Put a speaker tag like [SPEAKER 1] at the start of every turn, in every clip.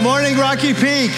[SPEAKER 1] good morning, Rocky Peak.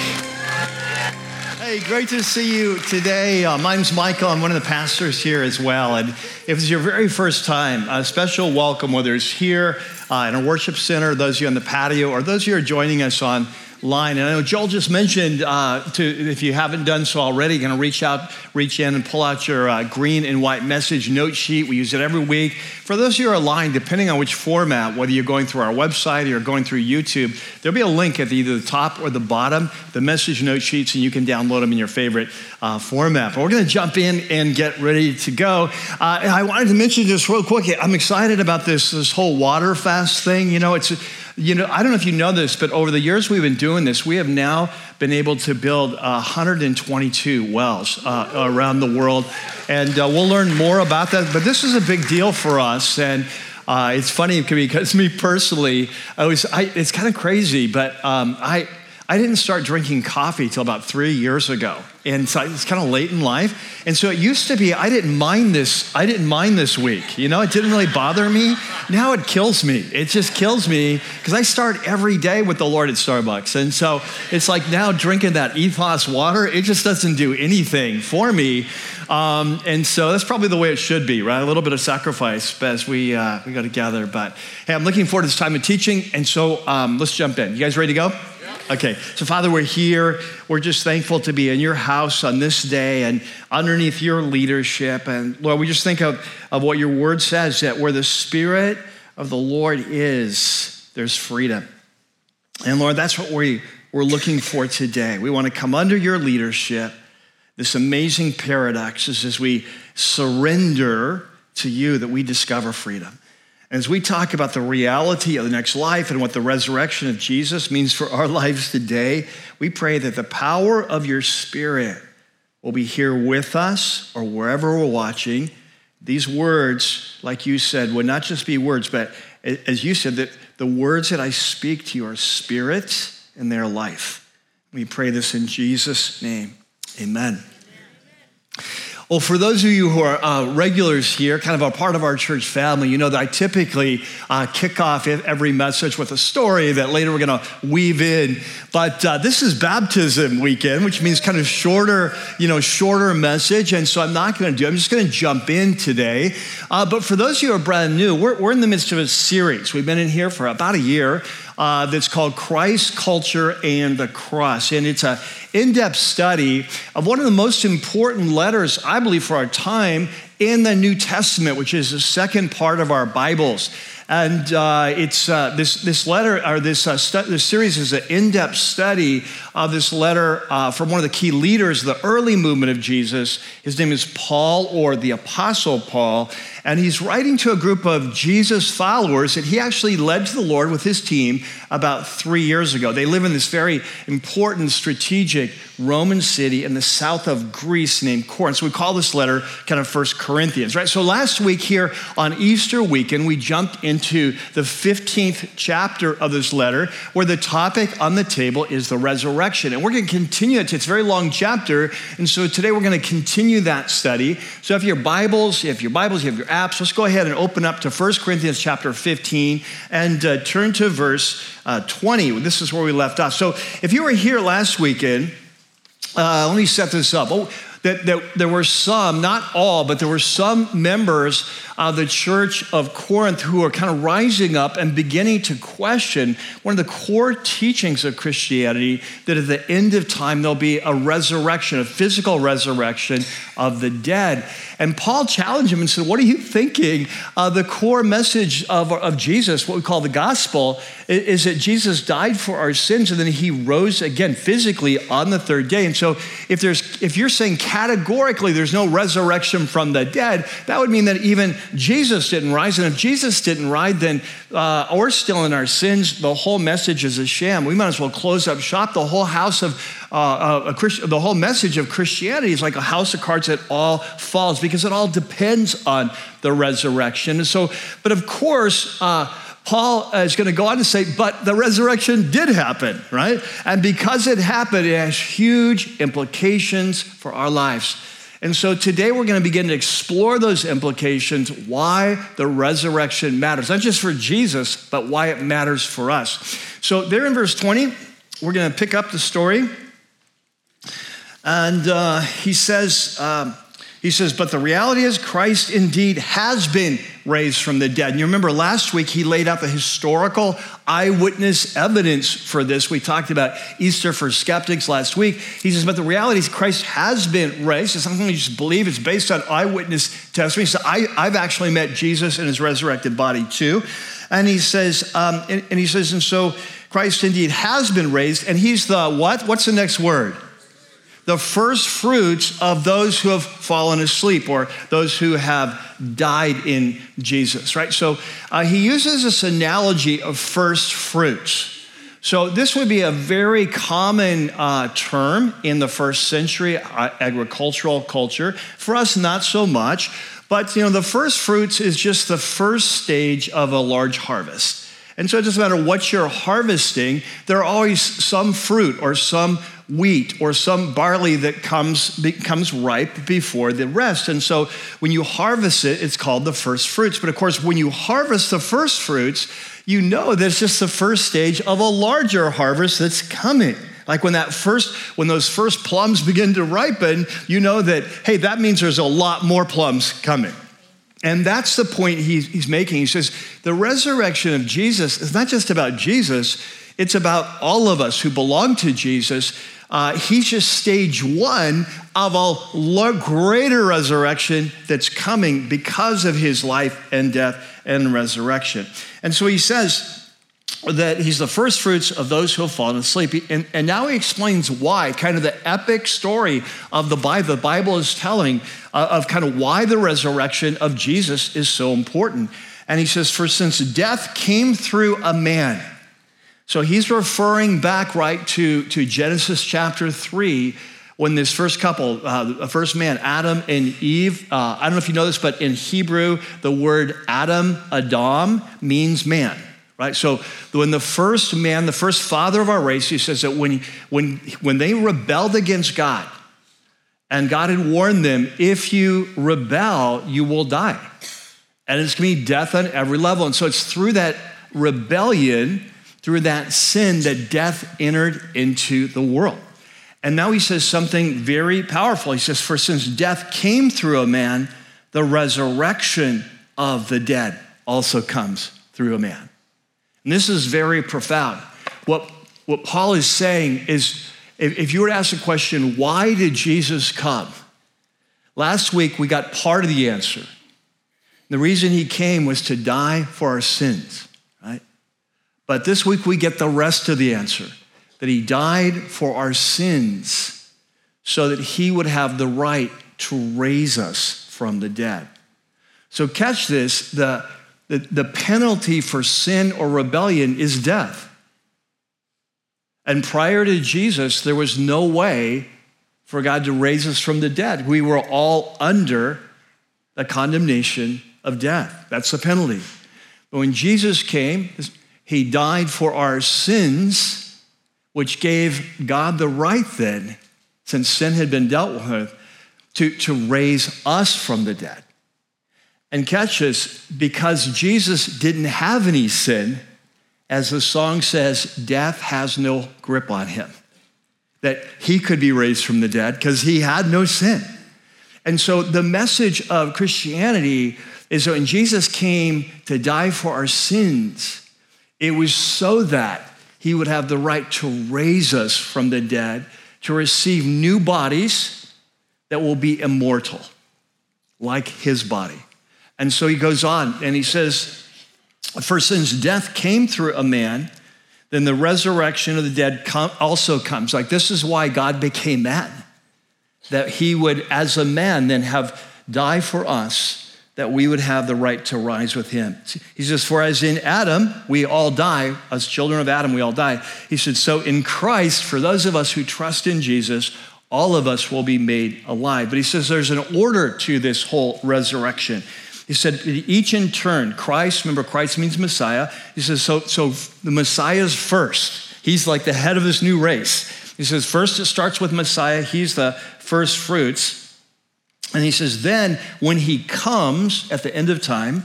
[SPEAKER 1] Hey, great to see you today. Uh, my name's Michael. I'm one of the pastors here as well. And if it's your very first time, a special welcome, whether it's here uh, in a worship center, those of you on the patio, or those of you who are joining us on line. And I know Joel just mentioned uh, to if you haven't done so already, you're going to reach out, reach in, and pull out your uh, green and white message note sheet. We use it every week. For those of you who are online, depending on which format, whether you're going through our website or you're going through YouTube, there'll be a link at either the top or the bottom, the message note sheets, and you can download them in your favorite uh, format. But we're going to jump in and get ready to go. Uh, I wanted to mention just real quick. I'm excited about this this whole water fast thing. You know, it's you know, I don't know if you know this, but over the years we've been doing this, we have now been able to build 122 wells uh, around the world. And uh, we'll learn more about that. But this is a big deal for us. And uh, it's funny because me personally, I was, I, it's kind of crazy, but um, I, I didn't start drinking coffee till about three years ago. And so it's kind of late in life. And so it used to be I didn't mind this, I didn't mind this week. You know, it didn't really bother me. Now it kills me. It just kills me because I start every day with the Lord at Starbucks. And so it's like now drinking that ethos water, it just doesn't do anything for me. Um, and so that's probably the way it should be, right? A little bit of sacrifice as we, uh, we go together. But hey, I'm looking forward to this time of teaching. And so um, let's jump in. You guys ready to go? Okay, so Father, we're here. We're just thankful to be in your house on this day and underneath your leadership. And Lord, we just think of, of what your word says that where the Spirit of the Lord is, there's freedom. And Lord, that's what we, we're looking for today. We want to come under your leadership, this amazing paradox is as we surrender to you that we discover freedom. As we talk about the reality of the next life and what the resurrection of Jesus means for our lives today, we pray that the power of your Spirit will be here with us or wherever we're watching. These words, like you said, would not just be words, but as you said, that the words that I speak to you are spirit and their life. We pray this in Jesus' name. Amen. Well, for those of you who are uh, regulars here, kind of a part of our church family, you know that I typically uh, kick off every message with a story that later we're going to weave in. But uh, this is baptism weekend, which means kind of shorter, you know, shorter message. And so I'm not going to do. I'm just going to jump in today. Uh, but for those of you who are brand new, we're, we're in the midst of a series. We've been in here for about a year uh, that's called Christ, Culture, and the Cross. And it's an in depth study of one of the most important letters, I believe, for our time in the New Testament, which is the second part of our Bibles. And uh, it's uh, this, this letter, or this, uh, stu- this series is an in depth study of this letter uh, from one of the key leaders of the early movement of Jesus. His name is Paul, or the Apostle Paul. And he's writing to a group of Jesus followers that he actually led to the Lord with his team about three years ago. They live in this very important, strategic Roman city in the south of Greece named Corinth. So we call this letter kind of First Corinthians, right? So last week here on Easter weekend, we jumped into the 15th chapter of this letter where the topic on the table is the resurrection. And we're going to continue it. It's a very long chapter. And so today we're going to continue that study. So if your Bibles, if your Bibles, you have your apps, let's go ahead and open up to 1 Corinthians chapter 15 and uh, turn to verse uh, 20. This is where we left off. So if you were here last weekend, uh, let me set this up. Oh, that, that there were some, not all, but there were some members of the church of Corinth who are kind of rising up and beginning to question one of the core teachings of Christianity that at the end of time there'll be a resurrection, a physical resurrection of the dead. And Paul challenged him and said, What are you thinking? Uh, the core message of, of Jesus, what we call the gospel, is that Jesus died for our sins and then he rose again physically on the third day. And so if there's if you're saying categorically there's no resurrection from the dead, that would mean that even Jesus didn't rise. And if Jesus didn't rise, then uh, we're still in our sins. The whole message is a sham. We might as well close up shop. The whole house of uh, Christ, the whole message of Christianity is like a house of cards that all falls because it all depends on the resurrection. And so, but of course, uh, Paul is going to go on to say, but the resurrection did happen, right? And because it happened, it has huge implications for our lives. And so today we're going to begin to explore those implications, why the resurrection matters, not just for Jesus, but why it matters for us. So, there in verse 20, we're going to pick up the story. And uh, he says, um, he says, but the reality is Christ indeed has been raised from the dead. And you remember last week he laid out the historical eyewitness evidence for this. We talked about Easter for skeptics last week. He says, but the reality is Christ has been raised. It's something you just believe. It's based on eyewitness testimony. So I, have actually met Jesus in his resurrected body too. And he says, um, and, and he says, and so Christ indeed has been raised, and he's the what? What's the next word? The first fruits of those who have fallen asleep or those who have died in Jesus, right? So uh, he uses this analogy of first fruits. So this would be a very common uh, term in the first century uh, agricultural culture. For us, not so much. But you know, the first fruits is just the first stage of a large harvest. And so it doesn't matter what you're harvesting, there are always some fruit or some wheat or some barley that comes becomes ripe before the rest. And so when you harvest it, it's called the first fruits. But of course, when you harvest the first fruits, you know that it's just the first stage of a larger harvest that's coming. Like when that first, when those first plums begin to ripen, you know that, hey, that means there's a lot more plums coming. And that's the point he's making. He says, the resurrection of Jesus is not just about Jesus, it's about all of us who belong to Jesus. Uh, he's just stage one of a greater resurrection that's coming because of his life and death and resurrection. And so he says, that he's the first fruits of those who have fallen asleep. And, and now he explains why, kind of the epic story of the Bible, the Bible is telling uh, of kind of why the resurrection of Jesus is so important. And he says, For since death came through a man, so he's referring back right to, to Genesis chapter 3 when this first couple, uh, the first man, Adam and Eve, uh, I don't know if you know this, but in Hebrew, the word Adam, Adam, means man. Right? So when the first man, the first father of our race, he says that when, when, when they rebelled against God, and God had warned them, if you rebel, you will die. And it's gonna be death on every level. And so it's through that rebellion through that sin that death entered into the world. And now he says something very powerful. He says, For since death came through a man, the resurrection of the dead also comes through a man. And this is very profound. What, what Paul is saying is if, if you were to ask the question, why did Jesus come? Last week we got part of the answer. The reason he came was to die for our sins. But this week we get the rest of the answer that he died for our sins so that he would have the right to raise us from the dead. So, catch this the, the, the penalty for sin or rebellion is death. And prior to Jesus, there was no way for God to raise us from the dead. We were all under the condemnation of death. That's the penalty. But when Jesus came, he died for our sins, which gave God the right then, since sin had been dealt with, to, to raise us from the dead. And catch this, because Jesus didn't have any sin, as the song says, death has no grip on him. That he could be raised from the dead because he had no sin. And so the message of Christianity is that when Jesus came to die for our sins, it was so that he would have the right to raise us from the dead, to receive new bodies that will be immortal, like his body. And so he goes on and he says, For since death came through a man, then the resurrection of the dead also comes. Like, this is why God became man, that he would, as a man, then have die for us that we would have the right to rise with him. He says, For as in Adam, we all die, as children of Adam, we all die. He said, So in Christ, for those of us who trust in Jesus, all of us will be made alive. But he says there's an order to this whole resurrection. He said, each in turn, Christ, remember, Christ means Messiah. He says, so, so the Messiah's first. He's like the head of this new race. He says, first it starts with Messiah. He's the first fruits. And he says, then when he comes at the end of time,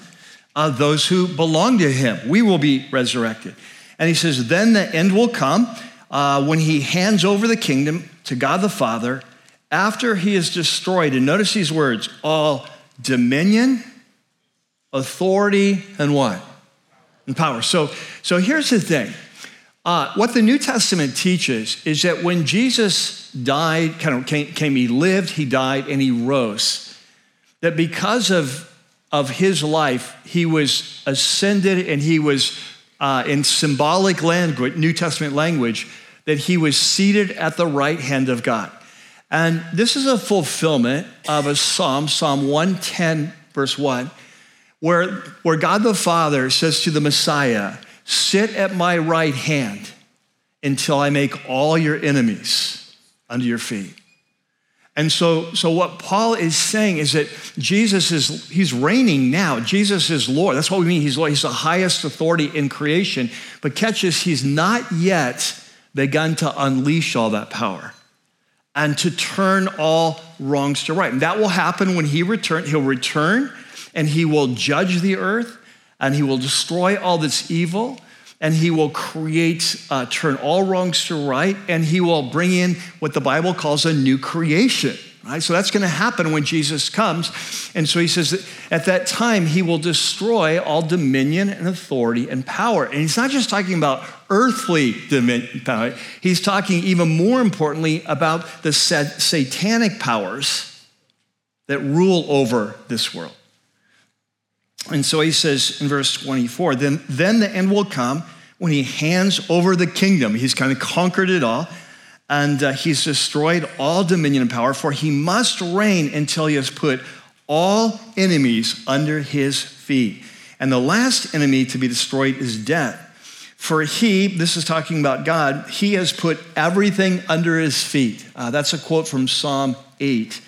[SPEAKER 1] uh, those who belong to him, we will be resurrected. And he says, then the end will come. uh, when he hands over the kingdom to God the Father after he is destroyed. And notice these words all dominion, authority, and what? And power. So, so here's the thing. Uh, what the New Testament teaches is that when Jesus died, kind of came, came, he lived, he died, and he rose, that because of, of his life, he was ascended and he was uh, in symbolic language, New Testament language, that he was seated at the right hand of God. And this is a fulfillment of a psalm, Psalm 110, verse 1, where, where God the Father says to the Messiah, Sit at my right hand until I make all your enemies under your feet. And so, so what Paul is saying is that Jesus is, he's reigning now. Jesus is Lord. That's what we mean. He's Lord. He's the highest authority in creation. But catch this, he's not yet begun to unleash all that power and to turn all wrongs to right. And that will happen when he return. He'll return and he will judge the earth and he will destroy all that's evil and he will create, uh, turn all wrongs to right, and he will bring in what the Bible calls a new creation. Right? So that's going to happen when Jesus comes. And so he says that at that time, he will destroy all dominion and authority and power. And he's not just talking about earthly dominion power, he's talking even more importantly about the satanic powers that rule over this world. And so he says in verse 24, then, then the end will come when he hands over the kingdom. He's kind of conquered it all, and uh, he's destroyed all dominion and power, for he must reign until he has put all enemies under his feet. And the last enemy to be destroyed is death. For he, this is talking about God, he has put everything under his feet. Uh, that's a quote from Psalm 8.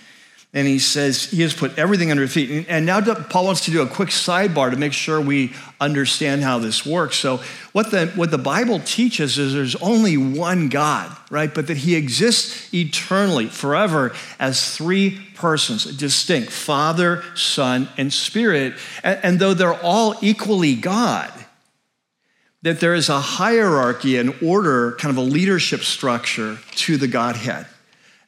[SPEAKER 1] And he says he has put everything under feet. And now Paul wants to do a quick sidebar to make sure we understand how this works. So, what the, what the Bible teaches is there's only one God, right? But that he exists eternally, forever, as three persons, distinct Father, Son, and Spirit. And, and though they're all equally God, that there is a hierarchy, an order, kind of a leadership structure to the Godhead.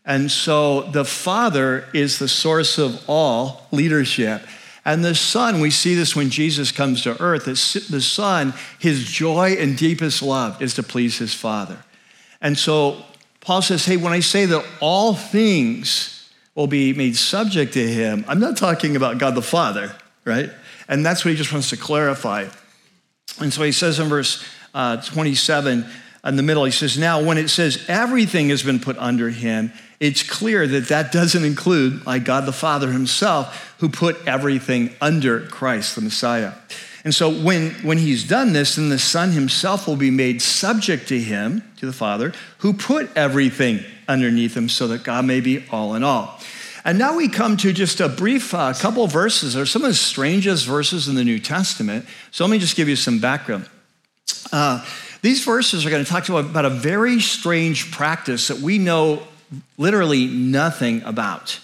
[SPEAKER 1] And so the Father is the source of all leadership. And the Son, we see this when Jesus comes to earth, the Son, his joy and deepest love is to please his Father. And so Paul says, hey, when I say that all things will be made subject to him, I'm not talking about God the Father, right? And that's what he just wants to clarify. And so he says in verse uh, 27, in the middle, he says, Now, when it says everything has been put under him, it's clear that that doesn't include like God the Father himself, who put everything under Christ, the Messiah. And so when, when he's done this, then the Son himself will be made subject to him, to the Father, who put everything underneath him so that God may be all in all. And now we come to just a brief uh, couple verses. They're some of the strangest verses in the New Testament. So let me just give you some background. Uh, these verses are going to talk to about a very strange practice that we know literally nothing about.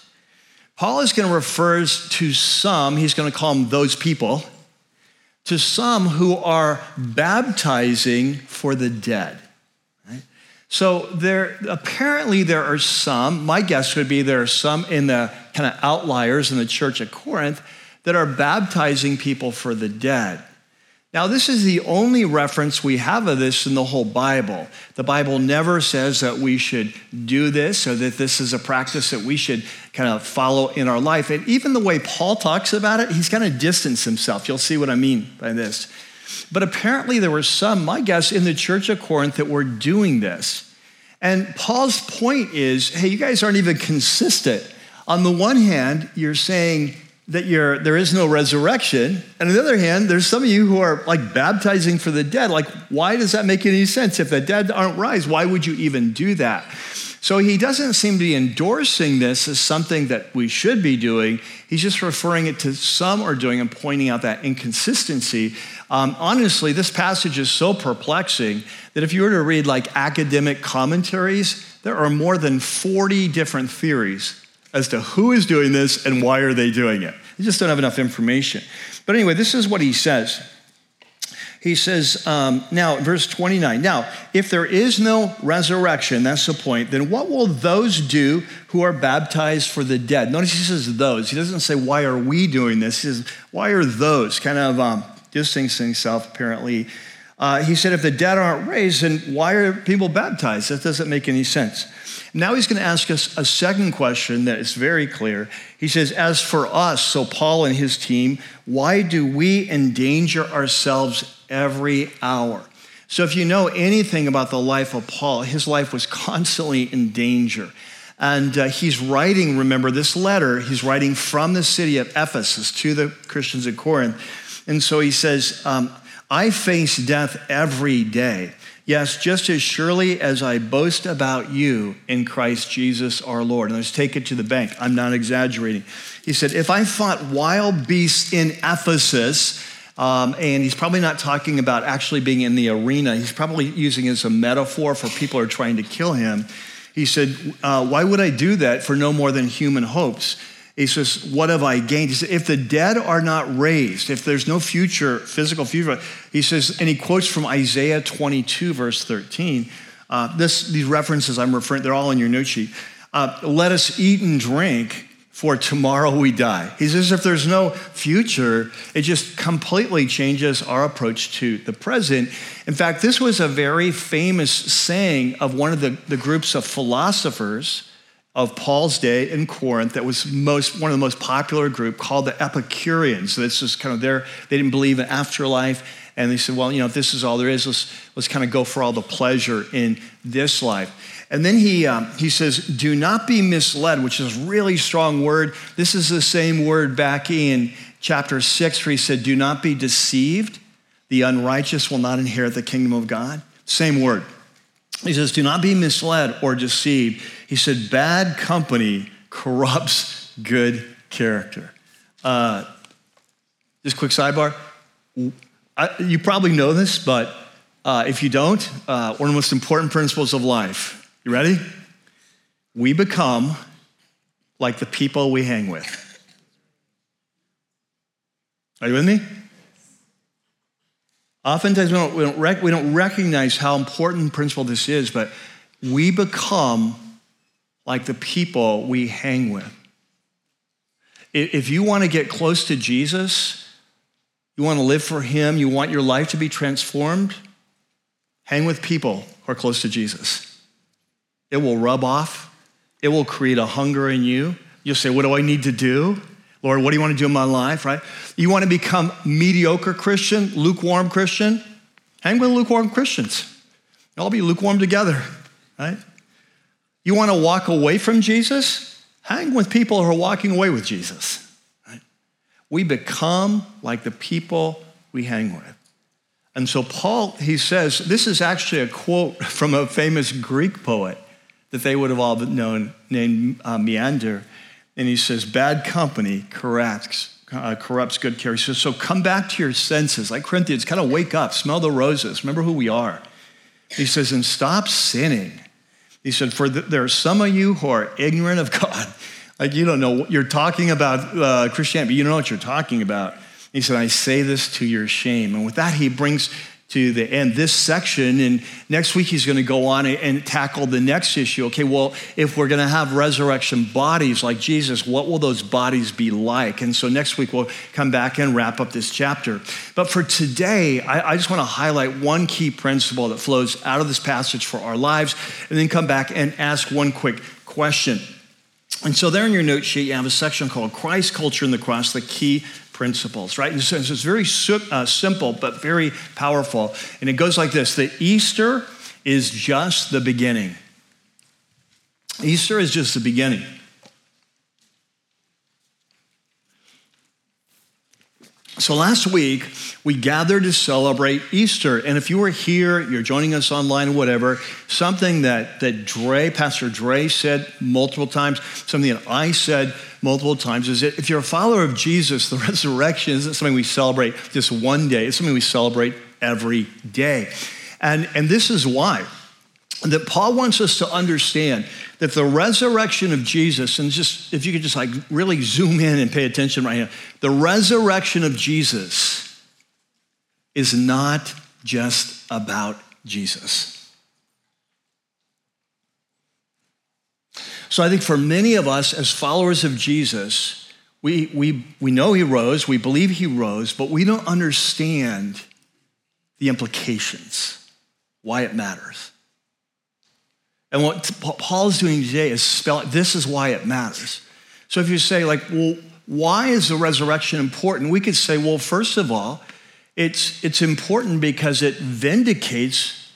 [SPEAKER 1] Paul is going to refer to some, he's going to call them those people, to some who are baptizing for the dead. So there apparently there are some, my guess would be there are some in the kind of outliers in the church at Corinth that are baptizing people for the dead. Now, this is the only reference we have of this in the whole Bible. The Bible never says that we should do this or that this is a practice that we should kind of follow in our life. And even the way Paul talks about it, he's kind of distanced himself. You'll see what I mean by this. But apparently, there were some, my guess, in the church of Corinth that were doing this. And Paul's point is hey, you guys aren't even consistent. On the one hand, you're saying, that you're, there is no resurrection. And on the other hand, there's some of you who are like baptizing for the dead. Like, why does that make any sense? If the dead aren't rise, why would you even do that? So he doesn't seem to be endorsing this as something that we should be doing. He's just referring it to some are doing and pointing out that inconsistency. Um, honestly, this passage is so perplexing that if you were to read like academic commentaries, there are more than 40 different theories as to who is doing this and why are they doing it. They just don't have enough information. But anyway, this is what he says. He says, um, now, verse 29, now, if there is no resurrection, that's the point, then what will those do who are baptized for the dead? Notice he says those. He doesn't say, why are we doing this? He says, why are those? Kind of um, distancing himself, apparently. Uh, he said, if the dead aren't raised, then why are people baptized? That doesn't make any sense. Now he's going to ask us a second question that is very clear. He says, As for us, so Paul and his team, why do we endanger ourselves every hour? So if you know anything about the life of Paul, his life was constantly in danger. And uh, he's writing, remember, this letter, he's writing from the city of Ephesus to the Christians in Corinth. And so he says, um, I face death every day. Yes, just as surely as I boast about you in Christ Jesus our Lord. And let's take it to the bank. I'm not exaggerating. He said, If I fought wild beasts in Ephesus, um, and he's probably not talking about actually being in the arena, he's probably using it as a metaphor for people who are trying to kill him. He said, uh, Why would I do that for no more than human hopes? He says, What have I gained? He says, If the dead are not raised, if there's no future, physical future, he says, and he quotes from Isaiah 22, verse 13. Uh, this, these references I'm referring, they're all in your note sheet. Uh, Let us eat and drink, for tomorrow we die. He says, if there's no future, it just completely changes our approach to the present. In fact, this was a very famous saying of one of the, the groups of philosophers of Paul's day in Corinth that was most, one of the most popular group called the Epicureans. So this is kind of their, they didn't believe in afterlife. And they said, well, you know, if this is all there is, let's, let's kind of go for all the pleasure in this life. And then he, um, he says, do not be misled, which is a really strong word. This is the same word back in chapter six where he said, do not be deceived. The unrighteous will not inherit the kingdom of God. Same word. He says, do not be misled or deceived. He said, bad company corrupts good character. Uh, just quick sidebar. I, you probably know this, but uh, if you don't, uh, one of the most important principles of life. You ready? We become like the people we hang with. Are you with me? Oftentimes we don't, we, don't rec- we don't recognize how important principle this is, but we become like the people we hang with. If you want to get close to Jesus, you want to live for Him, you want your life to be transformed, hang with people who are close to Jesus. It will rub off, it will create a hunger in you. You'll say, What do I need to do? Lord, what do you want to do in my life, right? You want to become mediocre Christian, lukewarm Christian? Hang with lukewarm Christians. All be lukewarm together, right? You want to walk away from Jesus? Hang with people who are walking away with Jesus. Right? We become like the people we hang with. And so Paul, he says, this is actually a quote from a famous Greek poet that they would have all known named uh, Menander. And he says, bad company corrupts, uh, corrupts good character. He says, so come back to your senses. Like Corinthians, kind of wake up, smell the roses, remember who we are. He says, and stop sinning. He said, for the, there are some of you who are ignorant of God. Like you don't know, what you're talking about uh, Christianity, you don't know what you're talking about. He said, I say this to your shame. And with that, he brings to the end this section. And next week, he's going to go on and tackle the next issue. Okay, well, if we're going to have resurrection bodies like Jesus, what will those bodies be like? And so next week, we'll come back and wrap up this chapter. But for today, I, I just want to highlight one key principle that flows out of this passage for our lives, and then come back and ask one quick question. And so, there in your note sheet, you have a section called Christ Culture in the Cross, the key principles, right? And so it's very uh, simple, but very powerful. And it goes like this The Easter is just the beginning. Easter is just the beginning. So last week, we gathered to celebrate Easter. And if you were here, you're joining us online, or whatever, something that, that Dre, Pastor Dre said multiple times, something that I said multiple times is that if you're a follower of Jesus, the resurrection isn't something we celebrate just one day, it's something we celebrate every day. And, and this is why that Paul wants us to understand that the resurrection of Jesus, and just if you could just like really zoom in and pay attention right now, the resurrection of Jesus is not just about Jesus. So I think for many of us as followers of Jesus, we, we, we know he rose, we believe he rose, but we don't understand the implications, why it matters. And what Paul is doing today is spell this is why it matters. So if you say, like, well, why is the resurrection important? We could say, well, first of all, it's, it's important because it vindicates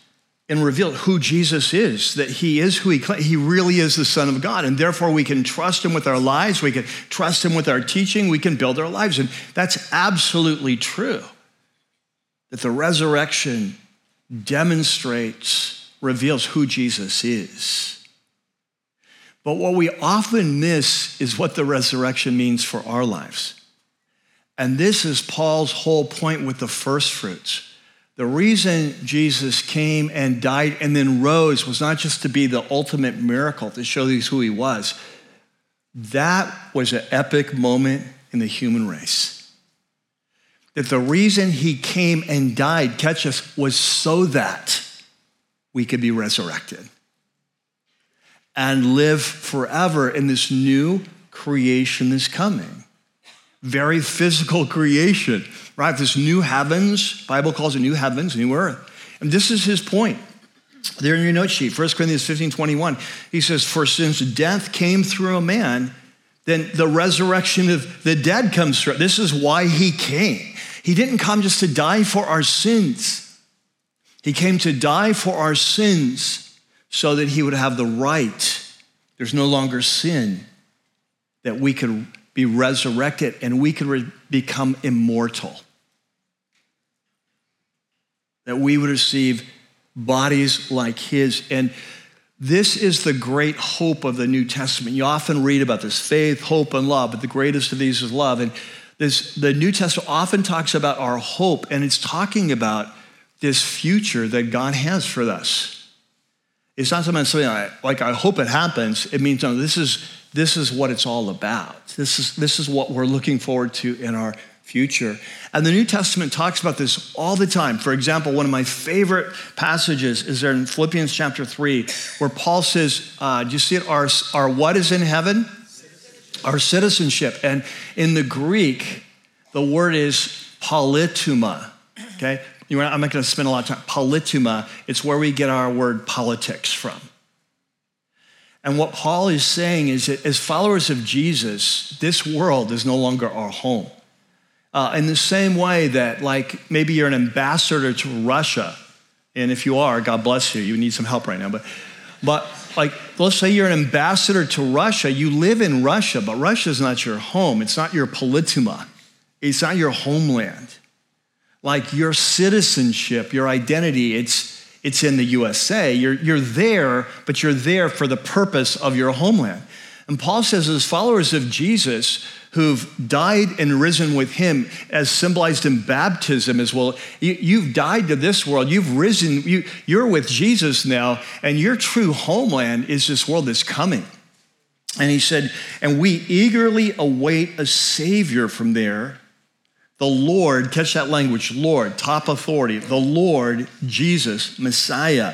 [SPEAKER 1] and reveals who Jesus is, that he is who he claims. He really is the Son of God. And therefore, we can trust him with our lives. We can trust him with our teaching. We can build our lives. And that's absolutely true. That the resurrection demonstrates reveals who Jesus is. But what we often miss is what the resurrection means for our lives. And this is Paul's whole point with the first fruits. The reason Jesus came and died and then rose was not just to be the ultimate miracle, to show these who he was. That was an epic moment in the human race. That the reason he came and died, catch us, was so that we could be resurrected and live forever in this new creation that's coming. Very physical creation, right? This new heavens, Bible calls it new heavens, new earth. And this is his point. There in your note sheet, 1 Corinthians 15, 21, he says, For since death came through a man, then the resurrection of the dead comes through. This is why he came. He didn't come just to die for our sins. He came to die for our sins so that he would have the right. There's no longer sin, that we could be resurrected and we could re- become immortal. That we would receive bodies like his. And this is the great hope of the New Testament. You often read about this faith, hope, and love, but the greatest of these is love. And this, the New Testament often talks about our hope, and it's talking about this future that God has for us. It's not something, I, like I hope it happens. It means no, this is this is what it's all about. This is this is what we're looking forward to in our future. And the New Testament talks about this all the time. For example, one of my favorite passages is there in Philippians chapter 3, where Paul says, uh, Do you see it? Our, our what is in heaven? Our citizenship. And in the Greek, the word is politeuma. Okay? I'm not going to spend a lot of time. Politeuma, it's where we get our word politics from. And what Paul is saying is that as followers of Jesus, this world is no longer our home. Uh, in the same way that, like, maybe you're an ambassador to Russia, and if you are, God bless you, you need some help right now. But, but like, let's say you're an ambassador to Russia, you live in Russia, but Russia is not your home. It's not your politeuma. It's not your homeland like your citizenship, your identity, it's, it's in the USA. You're, you're there, but you're there for the purpose of your homeland. And Paul says, as followers of Jesus who've died and risen with him, as symbolized in baptism as well, you, have died to this world, you've risen, you, you're with Jesus now, and your true homeland is this world that's coming. And he said, and we eagerly await a Savior from there the Lord, catch that language, Lord, top authority, the Lord Jesus, Messiah,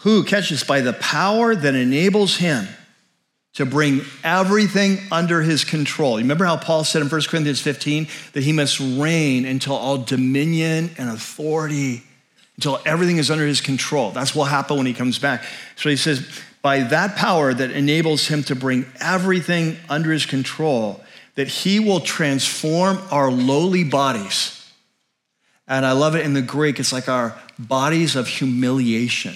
[SPEAKER 1] who catches by the power that enables him to bring everything under his control. You remember how Paul said in 1 Corinthians 15 that he must reign until all dominion and authority, until everything is under his control. That's what will happen when he comes back. So he says, by that power that enables him to bring everything under his control, that He will transform our lowly bodies. And I love it in the Greek, it's like our bodies of humiliation,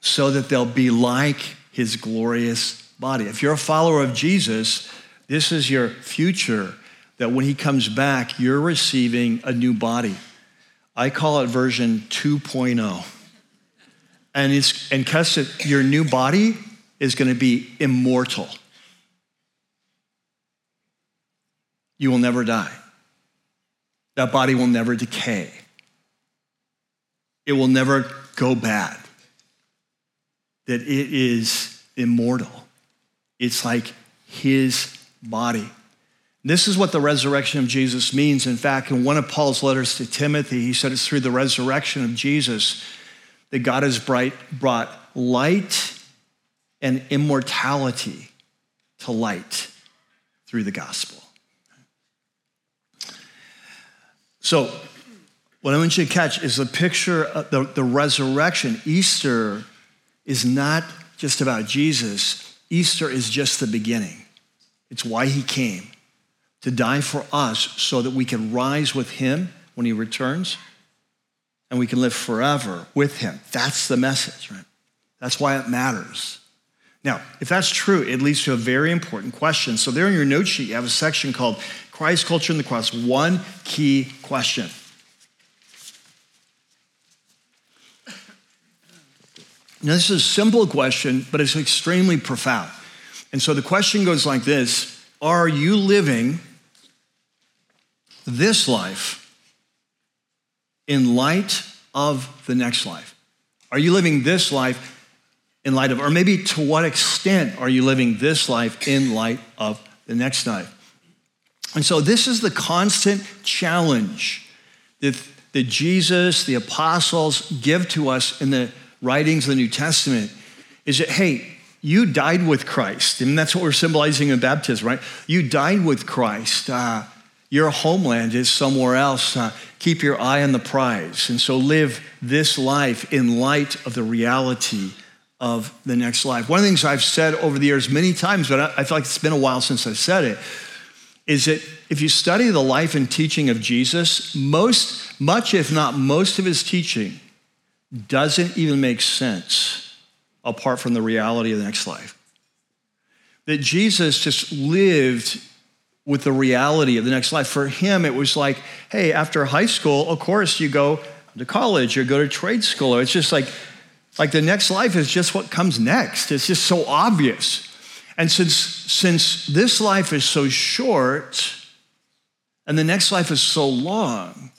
[SPEAKER 1] so that they'll be like His glorious body. If you're a follower of Jesus, this is your future, that when He comes back, you're receiving a new body. I call it version 2.0. And it's and because your new body is going to be immortal. You will never die. That body will never decay. It will never go bad. That it is immortal. It's like his body. This is what the resurrection of Jesus means. In fact, in one of Paul's letters to Timothy, he said it's through the resurrection of Jesus that God has brought light and immortality to light through the gospel. So, what I want you to catch is the picture of the, the resurrection. Easter is not just about Jesus, Easter is just the beginning. It's why he came to die for us so that we can rise with him when he returns and we can live forever with him. That's the message, right? That's why it matters. Now, if that's true, it leads to a very important question. So, there in your note sheet, you have a section called Christ, Culture, and the Cross. One key question. Now, this is a simple question, but it's extremely profound. And so the question goes like this Are you living this life in light of the next life? Are you living this life in light of, or maybe to what extent are you living this life in light of the next life? And so this is the constant challenge that, that Jesus, the apostles give to us in the writings of the New Testament is that, hey, you died with Christ. And that's what we're symbolizing in baptism, right? You died with Christ. Uh, your homeland is somewhere else. Uh, keep your eye on the prize. And so live this life in light of the reality of the next life. One of the things I've said over the years many times, but I, I feel like it's been a while since I've said it, is that if you study the life and teaching of Jesus, most, much if not most of his teaching doesn't even make sense apart from the reality of the next life. That Jesus just lived with the reality of the next life. For him, it was like, hey, after high school, of course, you go to college or go to trade school. It's just like, like the next life is just what comes next. It's just so obvious. And since, since this life is so short and the next life is so long,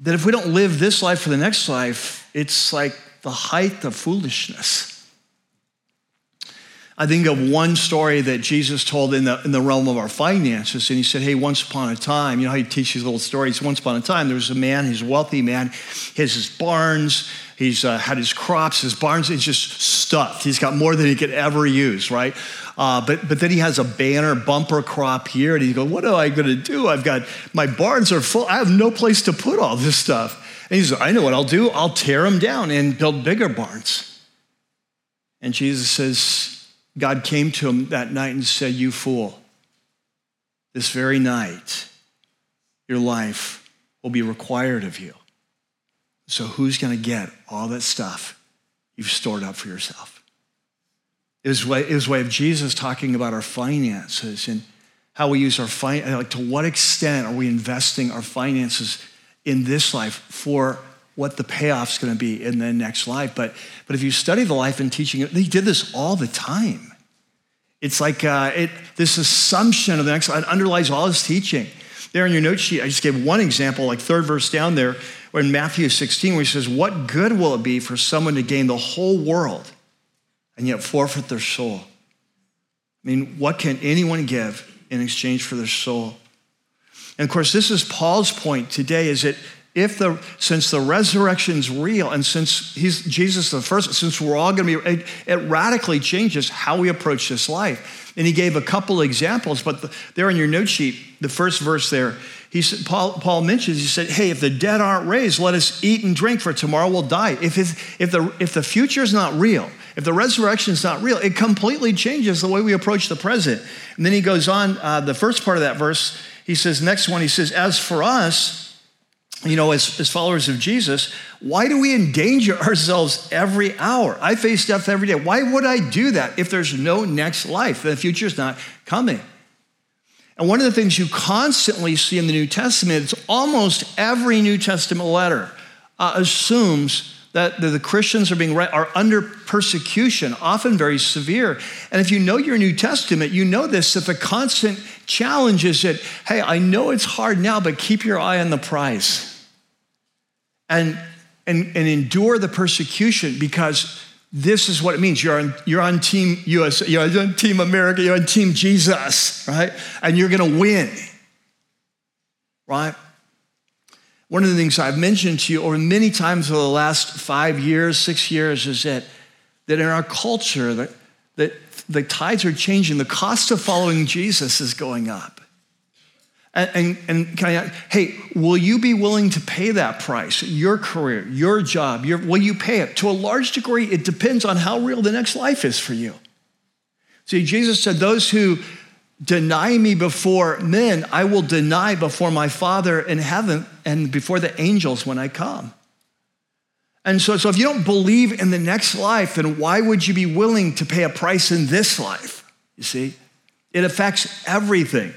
[SPEAKER 1] that if we don't live this life for the next life, it's like the height of foolishness. I think of one story that Jesus told in the, in the realm of our finances. And he said, Hey, once upon a time, you know how he teaches little stories? Once upon a time, there was a man, he's a wealthy man, he has his barns, he's uh, had his crops, his barns, he's just stuffed. He's got more than he could ever use, right? Uh, but, but then he has a banner bumper crop here, and he goes, What am I going to do? I've got my barns are full. I have no place to put all this stuff. And he says, I know what I'll do. I'll tear them down and build bigger barns. And Jesus says, God came to him that night and said, You fool, this very night, your life will be required of you. So who's going to get all that stuff you've stored up for yourself? It was, way, it was way of Jesus talking about our finances and how we use our finances. Like, to what extent are we investing our finances in this life for what the payoff's going to be in the next life? But, but if you study the life and teaching, he did this all the time. It's like uh, it, this assumption of the next life underlies all his teaching. There in your note sheet, I just gave one example, like third verse down there, in Matthew 16, where he says, What good will it be for someone to gain the whole world? and yet forfeit their soul. I mean, what can anyone give in exchange for their soul? And of course, this is Paul's point today is that if the since the resurrection's real and since he's Jesus the first, since we're all gonna be, it, it radically changes how we approach this life. And he gave a couple examples, but the, there in your note sheet, the first verse there, he said, Paul, Paul mentions, he said, hey, if the dead aren't raised, let us eat and drink, for tomorrow we'll die. If, if, the, if the future is not real, if the resurrection is not real, it completely changes the way we approach the present. And then he goes on, uh, the first part of that verse, he says, next one, he says, As for us, you know, as, as followers of Jesus, why do we endanger ourselves every hour? I face death every day. Why would I do that if there's no next life? The future's not coming. And one of the things you constantly see in the New Testament, it's almost every New Testament letter uh, assumes that the Christians are being are under persecution, often very severe. And if you know your New Testament, you know this that the constant challenge is that, hey, I know it's hard now, but keep your eye on the prize. And and, and endure the persecution because this is what it means. You're on, you're on Team USA, you're on Team America, you're on Team Jesus, right? And you're gonna win, right? One of the things I've mentioned to you over many times over the last five years, six years, is that, that in our culture, that, that the tides are changing. The cost of following Jesus is going up. And, and, and can I, hey, will you be willing to pay that price? Your career, your job, your, will you pay it? To a large degree, it depends on how real the next life is for you. See, Jesus said, Those who deny me before men, I will deny before my Father in heaven and before the angels when I come. And so, so if you don't believe in the next life, then why would you be willing to pay a price in this life? You see, it affects everything.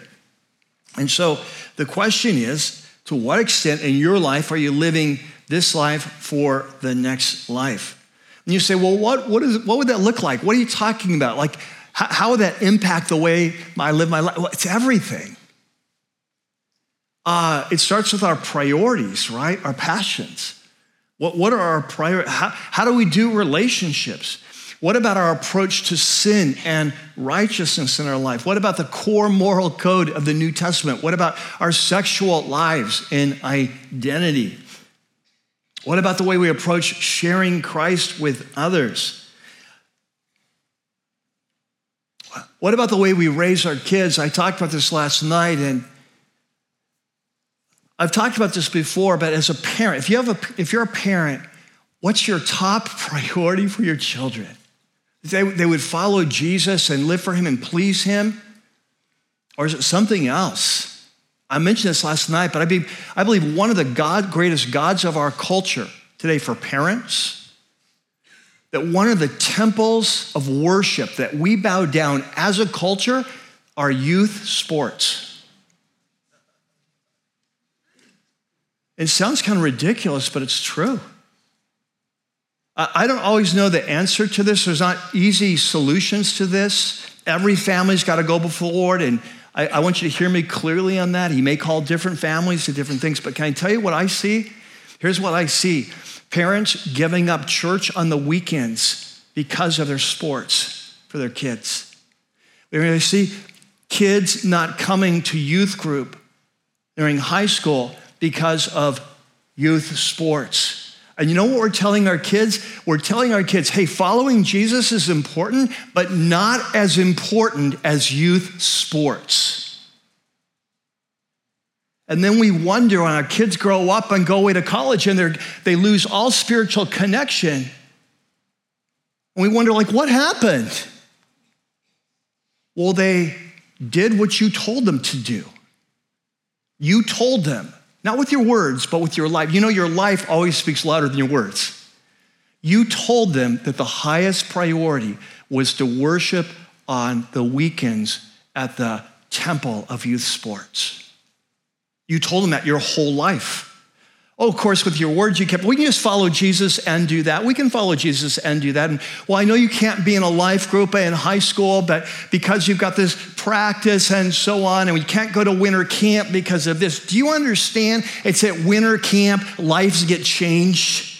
[SPEAKER 1] And so the question is to what extent in your life are you living this life for the next life? And you say, well, what, what, is, what would that look like? What are you talking about? Like, how, how would that impact the way I live my life? Well, it's everything. Uh, it starts with our priorities, right? Our passions. What, what are our priorities? How, how do we do relationships? What about our approach to sin and righteousness in our life? What about the core moral code of the New Testament? What about our sexual lives and identity? What about the way we approach sharing Christ with others? What about the way we raise our kids? I talked about this last night, and I've talked about this before, but as a parent, if, you have a, if you're a parent, what's your top priority for your children? They, they would follow Jesus and live for him and please him? Or is it something else? I mentioned this last night, but I believe, I believe one of the God, greatest gods of our culture today for parents, that one of the temples of worship that we bow down as a culture are youth sports. It sounds kind of ridiculous, but it's true. I don't always know the answer to this. There's not easy solutions to this. Every family's got to go before the Lord, and I, I, want you to hear me clearly on that. He may call different families to different things, but can I tell you what I see? Here's what I see parents giving up church on the weekends because of their sports for their kids. We see kids not coming to youth group during high school because of youth sports. And you know what we're telling our kids? We're telling our kids, hey, following Jesus is important, but not as important as youth sports. And then we wonder when our kids grow up and go away to college and they lose all spiritual connection. And we wonder, like, what happened? Well, they did what you told them to do. You told them. Not with your words, but with your life. You know, your life always speaks louder than your words. You told them that the highest priority was to worship on the weekends at the temple of youth sports. You told them that your whole life. Oh, of course, with your words, you kept, we can just follow Jesus and do that. We can follow Jesus and do that. And well, I know you can't be in a life group in high school, but because you've got this practice and so on, and we can't go to winter camp because of this. Do you understand? It's at winter camp, lives get changed.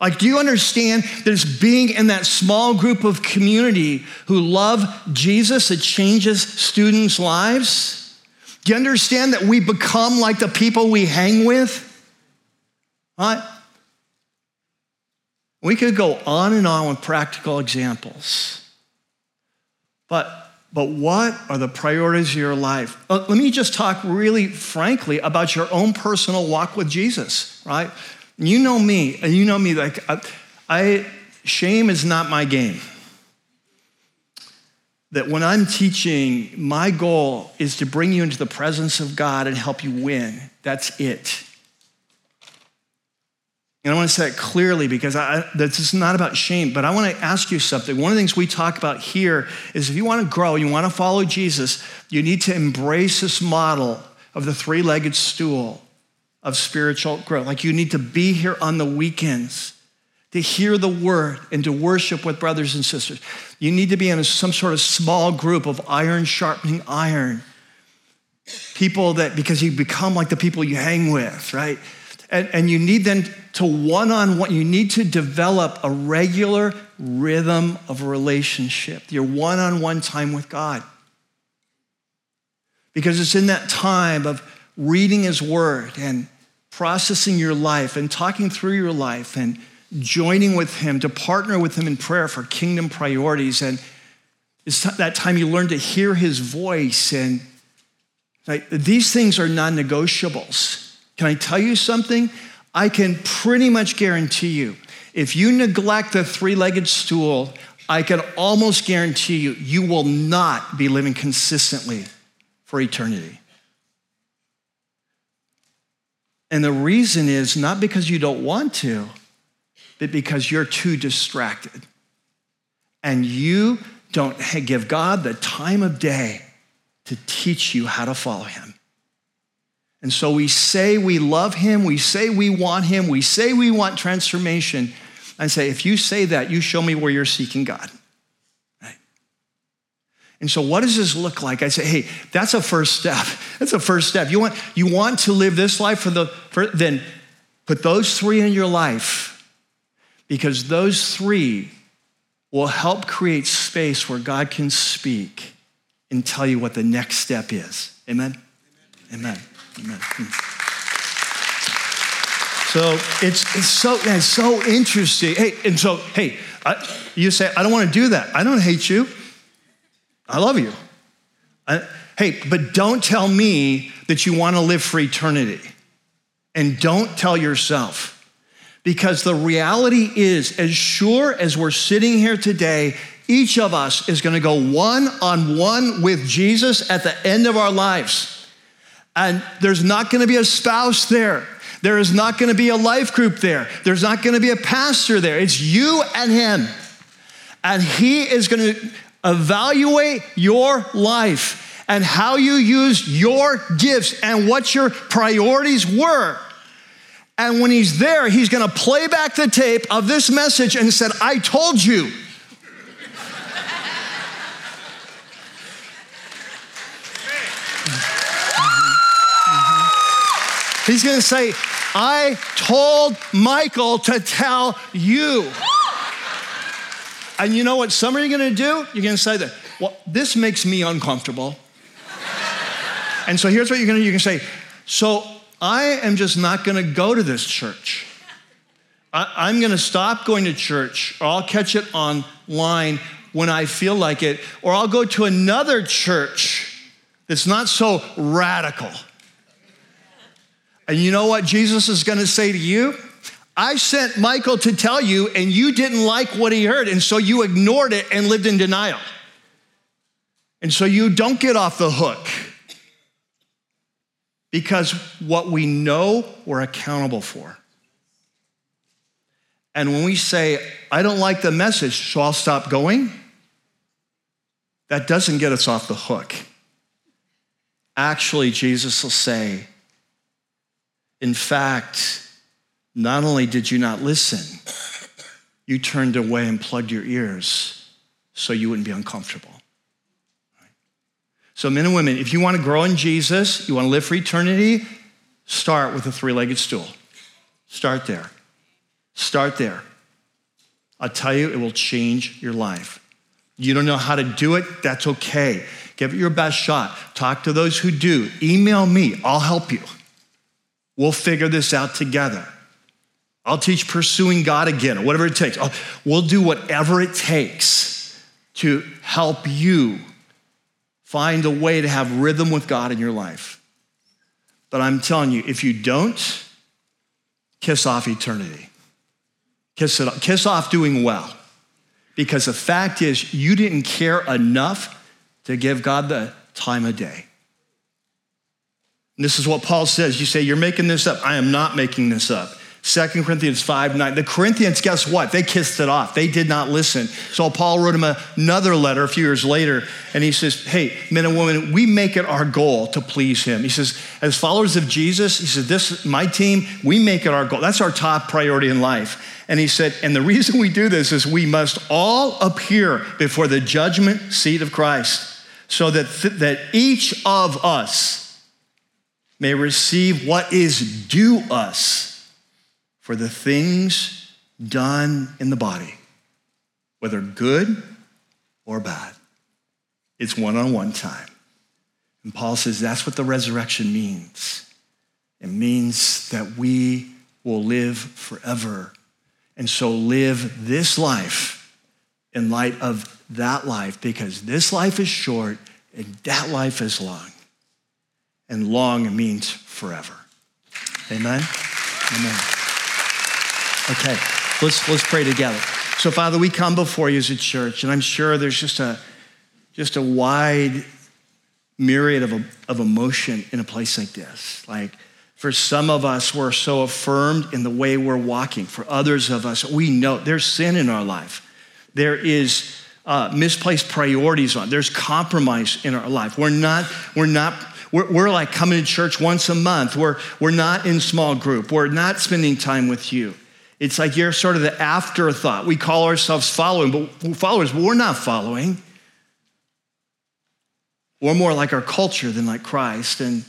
[SPEAKER 1] Like, do you understand that it's being in that small group of community who love Jesus that changes students' lives? Do you understand that we become like the people we hang with? Right? We could go on and on with practical examples. But, but what are the priorities of your life? Uh, let me just talk really frankly about your own personal walk with Jesus, right? You know me, and you know me, like, I, I shame is not my game. That when I'm teaching, my goal is to bring you into the presence of God and help you win. That's it. And I want to say it clearly because I, this is not about shame, but I want to ask you something. One of the things we talk about here is if you want to grow, you want to follow Jesus, you need to embrace this model of the three legged stool of spiritual growth. Like you need to be here on the weekends to hear the word and to worship with brothers and sisters. You need to be in some sort of small group of iron sharpening iron. People that, because you become like the people you hang with, right? And, and you need then to one on one, you need to develop a regular rhythm of relationship, your one on one time with God. Because it's in that time of reading His Word and processing your life and talking through your life and joining with Him to partner with Him in prayer for kingdom priorities. And it's that time you learn to hear His voice. And like, these things are non negotiables. Can I tell you something? I can pretty much guarantee you, if you neglect the three legged stool, I can almost guarantee you, you will not be living consistently for eternity. And the reason is not because you don't want to, but because you're too distracted. And you don't give God the time of day to teach you how to follow Him. And so we say we love Him, we say we want Him, we say we want transformation. I say, if you say that, you show me where you're seeking God. Right? And so, what does this look like? I say, hey, that's a first step. That's a first step. You want, you want to live this life for the, for, then put those three in your life because those three will help create space where God can speak and tell you what the next step is. Amen? Amen. Amen. Amen. So it's, it's so it's so interesting. Hey, and so hey, I, you say I don't want to do that. I don't hate you. I love you. I, hey, but don't tell me that you want to live for eternity, and don't tell yourself because the reality is, as sure as we're sitting here today, each of us is going to go one on one with Jesus at the end of our lives. And there's not going to be a spouse there. There is not going to be a life group there. There's not going to be a pastor there. It's you and him. And he is going to evaluate your life and how you used your gifts and what your priorities were and when he's there, he's going to play back the tape of this message and said, I told you. He's going to say, I told Michael to tell you. And you know what some you are going to do? You're going to say that, well, this makes me uncomfortable. and so here's what you're going to do. You can say, so I am just not going to go to this church. I, am going to stop going to church, or I'll catch it online when I feel like it, or I'll go to another church that's not so radical. And you know what Jesus is going to say to you? I sent Michael to tell you, and you didn't like what he heard, and so you ignored it and lived in denial. And so you don't get off the hook because what we know, we're accountable for. And when we say, I don't like the message, so I'll stop going, that doesn't get us off the hook. Actually, Jesus will say, in fact, not only did you not listen, you turned away and plugged your ears so you wouldn't be uncomfortable. So, men and women, if you want to grow in Jesus, you want to live for eternity, start with a three legged stool. Start there. Start there. I'll tell you, it will change your life. You don't know how to do it, that's okay. Give it your best shot. Talk to those who do. Email me, I'll help you. We'll figure this out together. I'll teach pursuing God again, or whatever it takes. we'll do whatever it takes to help you Find a way to have rhythm with God in your life. But I'm telling you, if you don't, kiss off eternity. Kiss, it, kiss off doing well. Because the fact is, you didn't care enough to give God the time of day. And this is what Paul says. You say, You're making this up. I am not making this up. 2 Corinthians 5 9. The Corinthians, guess what? They kissed it off. They did not listen. So Paul wrote him another letter a few years later, and he says, Hey, men and women, we make it our goal to please him. He says, As followers of Jesus, he said, This, my team, we make it our goal. That's our top priority in life. And he said, And the reason we do this is we must all appear before the judgment seat of Christ, so that, th- that each of us may receive what is due us for the things done in the body, whether good or bad. It's one on one time. And Paul says that's what the resurrection means. It means that we will live forever. And so live this life in light of that life because this life is short and that life is long. And long means forever. Amen? Amen. Okay, let's, let's pray together. So, Father, we come before you as a church, and I'm sure there's just a, just a wide myriad of, of emotion in a place like this. Like, for some of us, we're so affirmed in the way we're walking. For others of us, we know there's sin in our life. There is uh, misplaced priorities on. There's compromise in our life. We're not, we're not, we're, we're like coming to church once a month. We're, we're not in small group. We're not spending time with you. It's like you're sort of the afterthought. We call ourselves following, but followers, but we're not following. We're more like our culture than like Christ. And,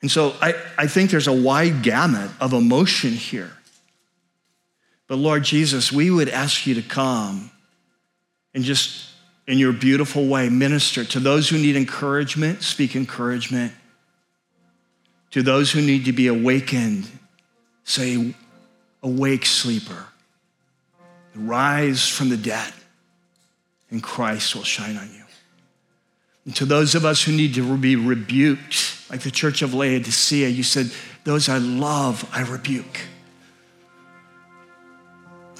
[SPEAKER 1] and so I, I think there's a wide gamut of emotion here. But Lord Jesus, we would ask you to come and just in your beautiful way minister to those who need encouragement, speak encouragement. To those who need to be awakened, say, Awake, sleeper. Rise from the dead, and Christ will shine on you. And to those of us who need to be rebuked, like the church of Laodicea, you said, Those I love, I rebuke.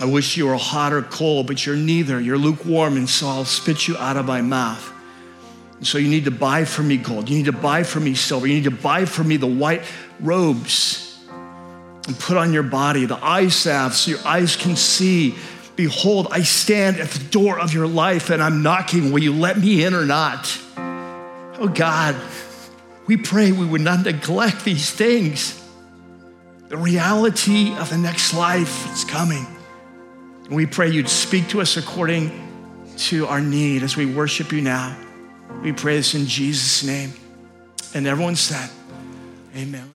[SPEAKER 1] I wish you were hot or cold, but you're neither. You're lukewarm, and so I'll spit you out of my mouth. And so you need to buy for me gold. You need to buy for me silver. You need to buy for me the white robes and put on your body the eye salve so your eyes can see. Behold, I stand at the door of your life and I'm knocking. Will you let me in or not? Oh God, we pray we would not neglect these things. The reality of the next life is coming. And we pray you'd speak to us according to our need as we worship you now. We pray this in Jesus' name. And everyone said, Amen.